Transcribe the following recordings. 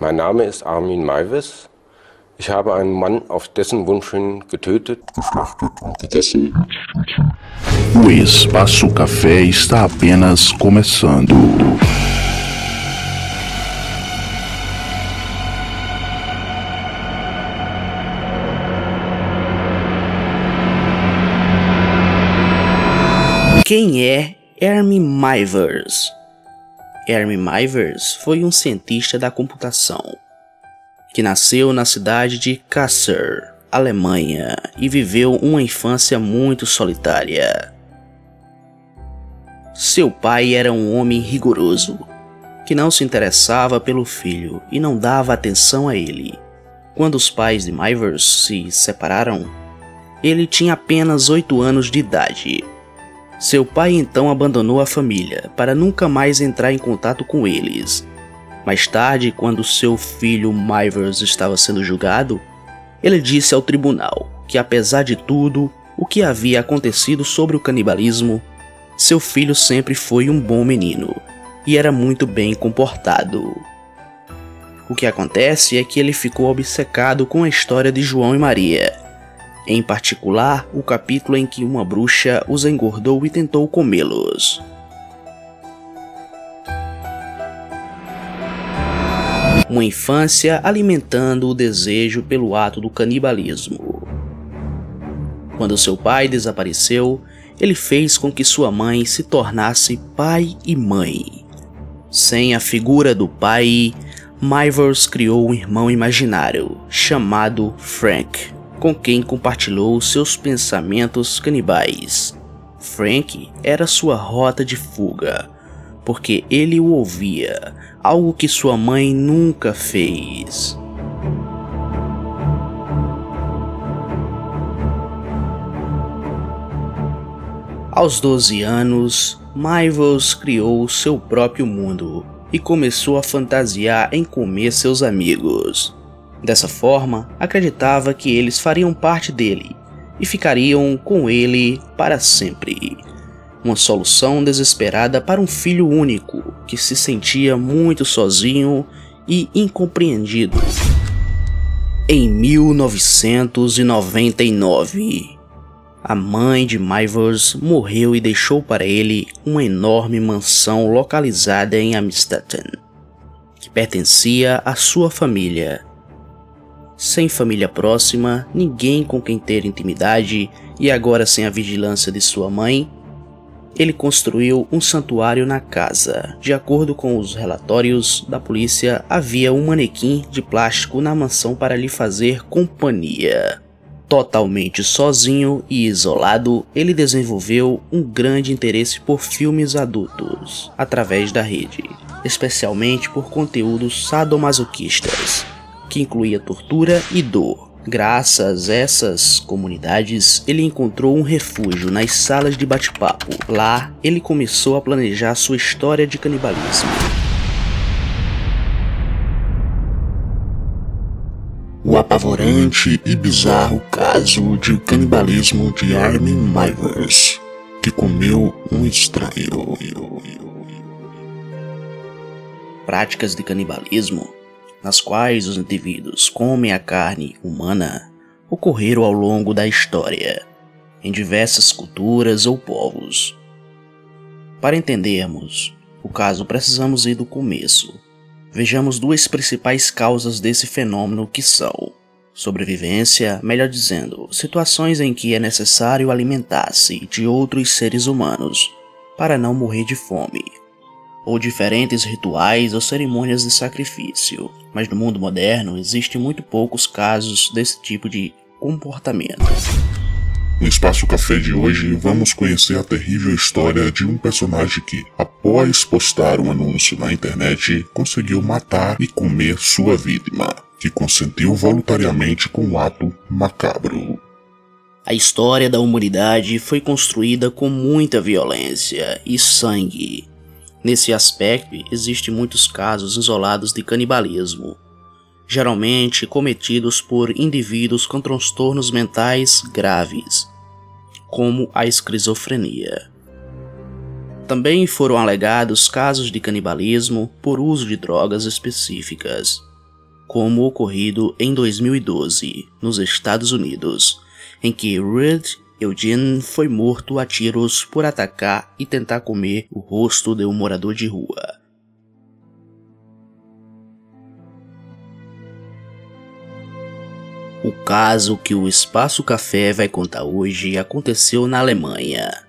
Mein Name ist Armin Maivis. Ich habe einen Mann auf dessen Wunsch hin getötet, geschlachtet und gegessen. O Espaço Café está apenas começando. Quem é Hermie Mivers? Hermie Mivers foi um cientista da computação que nasceu na cidade de Kassel, Alemanha, e viveu uma infância muito solitária. Seu pai era um homem rigoroso, que não se interessava pelo filho e não dava atenção a ele. Quando os pais de Mivers se separaram, ele tinha apenas 8 anos de idade. Seu pai então abandonou a família para nunca mais entrar em contato com eles mais tarde, quando seu filho Mivers estava sendo julgado, ele disse ao tribunal que, apesar de tudo o que havia acontecido sobre o canibalismo, seu filho sempre foi um bom menino e era muito bem comportado. O que acontece é que ele ficou obcecado com a história de João e Maria, em particular o capítulo em que uma bruxa os engordou e tentou comê-los. uma infância alimentando o desejo pelo ato do canibalismo. Quando seu pai desapareceu, ele fez com que sua mãe se tornasse pai e mãe. Sem a figura do pai, Mivers criou um irmão imaginário chamado Frank, com quem compartilhou seus pensamentos canibais. Frank era sua rota de fuga, porque ele o ouvia, algo que sua mãe nunca fez. Aos 12 anos, Mivels criou seu próprio mundo e começou a fantasiar em comer seus amigos. Dessa forma, acreditava que eles fariam parte dele e ficariam com ele para sempre uma solução desesperada para um filho único que se sentia muito sozinho e incompreendido. Em 1999, a mãe de Mivers morreu e deixou para ele uma enorme mansão localizada em Amstetten, que pertencia à sua família. Sem família próxima, ninguém com quem ter intimidade e agora sem a vigilância de sua mãe, ele construiu um santuário na casa. De acordo com os relatórios da polícia, havia um manequim de plástico na mansão para lhe fazer companhia. Totalmente sozinho e isolado, ele desenvolveu um grande interesse por filmes adultos através da rede, especialmente por conteúdos sadomasoquistas, que incluía tortura e dor. Graças a essas comunidades, ele encontrou um refúgio nas salas de bate-papo. Lá, ele começou a planejar sua história de canibalismo. O apavorante e bizarro caso de canibalismo de Armin Mivers, que comeu um estranho. Práticas de canibalismo nas quais os indivíduos comem a carne humana, ocorreram ao longo da história, em diversas culturas ou povos. Para entendermos o caso, precisamos ir do começo. Vejamos duas principais causas desse fenômeno que são sobrevivência, melhor dizendo, situações em que é necessário alimentar-se de outros seres humanos para não morrer de fome ou diferentes rituais ou cerimônias de sacrifício, mas no mundo moderno existem muito poucos casos desse tipo de comportamento. No Espaço Café de hoje, vamos conhecer a terrível história de um personagem que, após postar um anúncio na internet, conseguiu matar e comer sua vítima, que consentiu voluntariamente com um ato macabro. A história da humanidade foi construída com muita violência e sangue, Nesse aspecto, existem muitos casos isolados de canibalismo, geralmente cometidos por indivíduos com transtornos mentais graves, como a esquizofrenia. Também foram alegados casos de canibalismo por uso de drogas específicas, como ocorrido em 2012, nos Estados Unidos, em que Reed Eugene foi morto a tiros por atacar e tentar comer o rosto de um morador de rua. O caso que o Espaço Café vai contar hoje aconteceu na Alemanha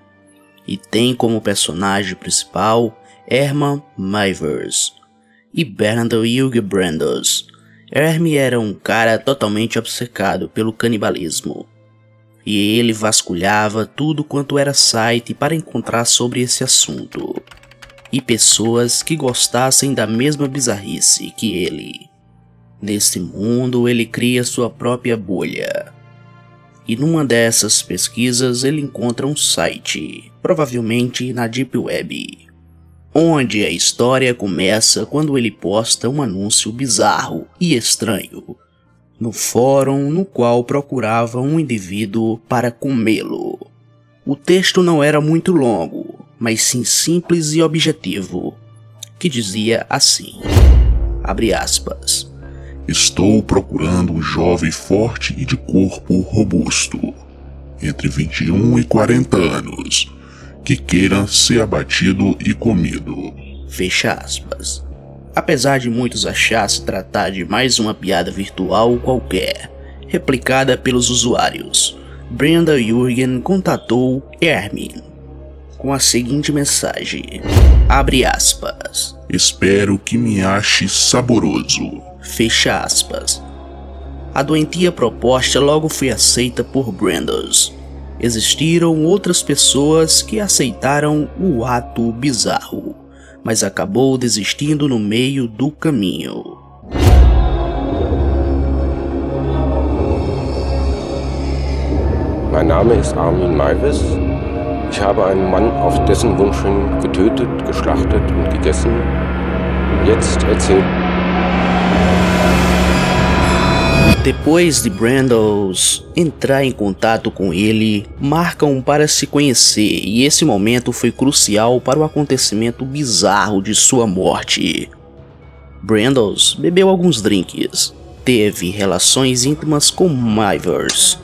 e tem como personagem principal Hermann Mivers e Bernard Hugo Brandos. Era um cara totalmente obcecado pelo canibalismo e ele vasculhava tudo quanto era site para encontrar sobre esse assunto e pessoas que gostassem da mesma bizarrice que ele. Nesse mundo, ele cria sua própria bolha. E numa dessas pesquisas, ele encontra um site, provavelmente na Deep Web, onde a história começa quando ele posta um anúncio bizarro e estranho no fórum no qual procurava um indivíduo para comê-lo. O texto não era muito longo, mas sim simples e objetivo, que dizia assim: abre aspas. Estou procurando um jovem forte e de corpo robusto, entre 21 e 40 anos, que queira ser abatido e comido. Fecha aspas. Apesar de muitos achar se tratar de mais uma piada virtual qualquer, replicada pelos usuários, Brenda Jürgen contatou Hermin com a seguinte mensagem: Abre aspas. Espero que me ache saboroso Fecha aspas. A doentia proposta logo foi aceita por Brandos. Existiram outras pessoas que aceitaram o ato bizarro, mas acabou desistindo no meio do caminho. Mein Name ist Armin Maivis. Ich habe einen Mann auf dessen Wunsch hin getötet, geschlachtet und gegessen. Jetzt erzählt Depois de Brandos entrar em contato com ele, marcam para se conhecer e esse momento foi crucial para o acontecimento bizarro de sua morte. Brandos bebeu alguns drinks, teve relações íntimas com Mivers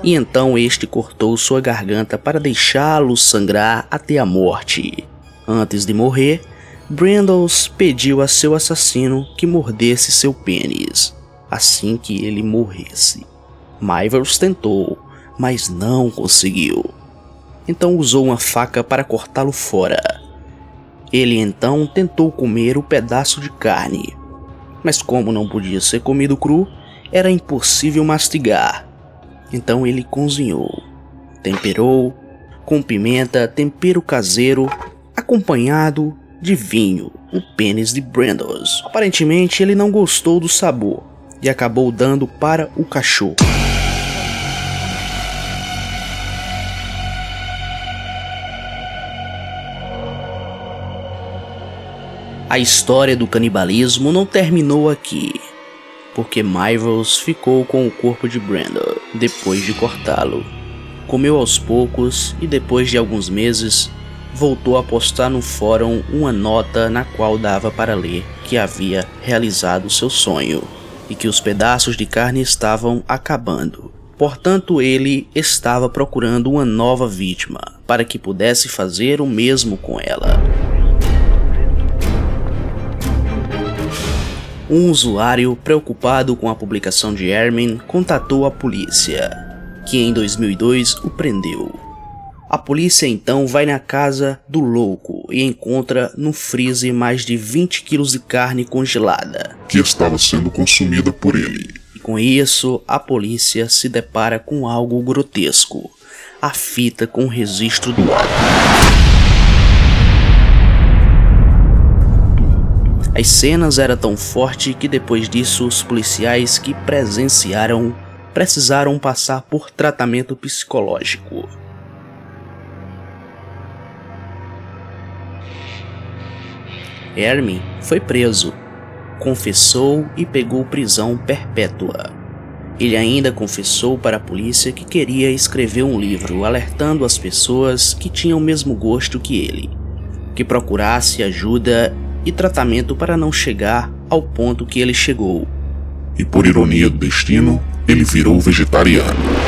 e então este cortou sua garganta para deixá-lo sangrar até a morte. Antes de morrer, Brandos pediu a seu assassino que mordesse seu pênis assim que ele morresse. Mivers tentou, mas não conseguiu. Então usou uma faca para cortá-lo fora. Ele então tentou comer o pedaço de carne, mas como não podia ser comido cru, era impossível mastigar. Então ele cozinhou, temperou com pimenta, tempero caseiro, acompanhado de vinho, o pênis de Brandos. Aparentemente ele não gostou do sabor e acabou dando para o cachorro. A história do canibalismo não terminou aqui, porque Mivels ficou com o corpo de Brenda depois de cortá-lo. Comeu aos poucos e depois de alguns meses voltou a postar no fórum uma nota na qual dava para ler que havia realizado seu sonho e que os pedaços de carne estavam acabando. Portanto, ele estava procurando uma nova vítima para que pudesse fazer o mesmo com ela. Um usuário preocupado com a publicação de Hermin contatou a polícia, que em 2002 o prendeu. A polícia então vai na casa do louco e encontra no freezer mais de 20 quilos de carne congelada. Que estava sendo consumida por ele. E com isso, a polícia se depara com algo grotesco. A fita com o registro do ato. As cenas eram tão fortes que depois disso os policiais que presenciaram precisaram passar por tratamento psicológico. Hermin foi preso, confessou e pegou prisão perpétua. Ele ainda confessou para a polícia que queria escrever um livro alertando as pessoas que tinham o mesmo gosto que ele, que procurasse ajuda e tratamento para não chegar ao ponto que ele chegou. e por ironia do destino, ele virou vegetariano.